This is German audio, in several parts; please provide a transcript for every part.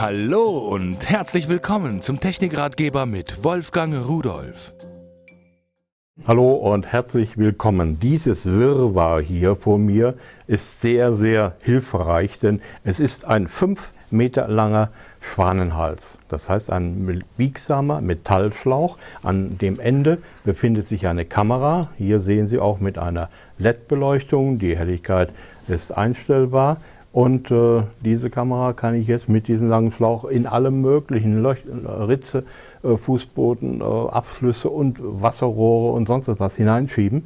Hallo und herzlich willkommen zum Technikratgeber mit Wolfgang Rudolf. Hallo und herzlich willkommen. Dieses Wirrwarr hier vor mir ist sehr, sehr hilfreich, denn es ist ein 5 Meter langer Schwanenhals. Das heißt ein biegsamer Metallschlauch. An dem Ende befindet sich eine Kamera. Hier sehen Sie auch mit einer LED-Beleuchtung. Die Helligkeit ist einstellbar. Und äh, diese Kamera kann ich jetzt mit diesem langen Schlauch in alle möglichen Leucht Ritze, äh, Fußboden, äh, Abflüsse und Wasserrohre und sonst was hineinschieben,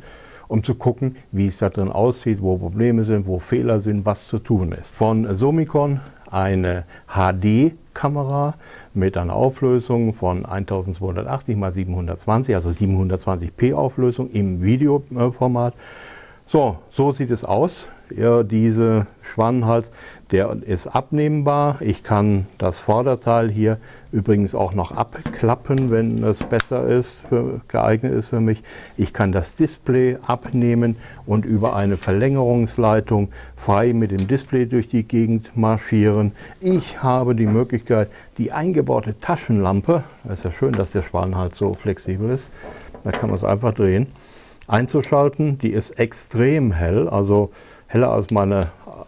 um zu gucken, wie es da drin aussieht, wo Probleme sind, wo Fehler sind, was zu tun ist. Von Somicon eine HD-Kamera mit einer Auflösung von 1280 x 720, also 720p Auflösung im Videoformat. So, so sieht es aus. Ja, diese Schwannenhals, der ist abnehmbar. Ich kann das Vorderteil hier übrigens auch noch abklappen, wenn es besser ist, für, geeignet ist für mich. Ich kann das Display abnehmen und über eine Verlängerungsleitung frei mit dem Display durch die Gegend marschieren. Ich habe die Möglichkeit, die eingebaute Taschenlampe, es ist ja schön, dass der Schwannenhals so flexibel ist, da kann man es einfach drehen, einzuschalten. Die ist extrem hell, also heller als meine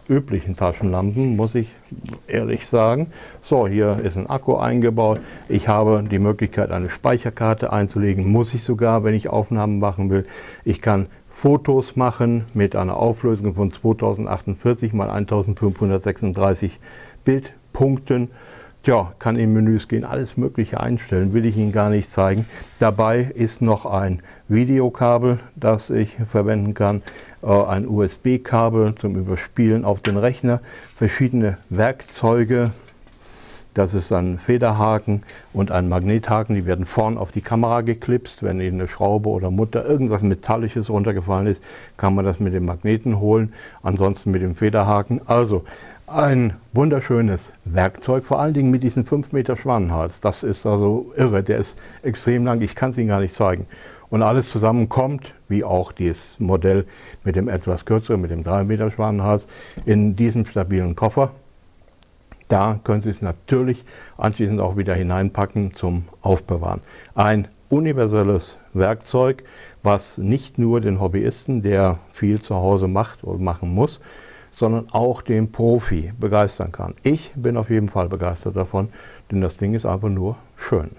üblichen Taschenlampen, muss ich ehrlich sagen. So, hier ist ein Akku eingebaut. Ich habe die Möglichkeit, eine Speicherkarte einzulegen. Muss ich sogar, wenn ich Aufnahmen machen will. Ich kann Fotos machen mit einer Auflösung von 2048 x 1536 Bildpunkten. Tja, kann in Menüs gehen, alles mögliche einstellen, will ich Ihnen gar nicht zeigen. Dabei ist noch ein Videokabel, das ich verwenden kann, äh, ein USB-Kabel zum Überspielen auf den Rechner, verschiedene Werkzeuge, das ist ein Federhaken und ein Magnethaken, die werden vorn auf die Kamera geklipst. Wenn Ihnen eine Schraube oder Mutter irgendwas Metallisches runtergefallen ist, kann man das mit dem Magneten holen, ansonsten mit dem Federhaken. Also ein wunderschönes Werkzeug, vor allen Dingen mit diesem 5 Meter Schwanenhals. Das ist also irre, der ist extrem lang, ich kann es Ihnen gar nicht zeigen. Und alles zusammen kommt, wie auch dieses Modell mit dem etwas kürzeren, mit dem 3 Meter Schwanenhals, in diesem stabilen Koffer. Da können Sie es natürlich anschließend auch wieder hineinpacken zum Aufbewahren. Ein universelles Werkzeug, was nicht nur den Hobbyisten, der viel zu Hause macht oder machen muss, sondern auch den Profi begeistern kann. Ich bin auf jeden Fall begeistert davon, denn das Ding ist einfach nur schön.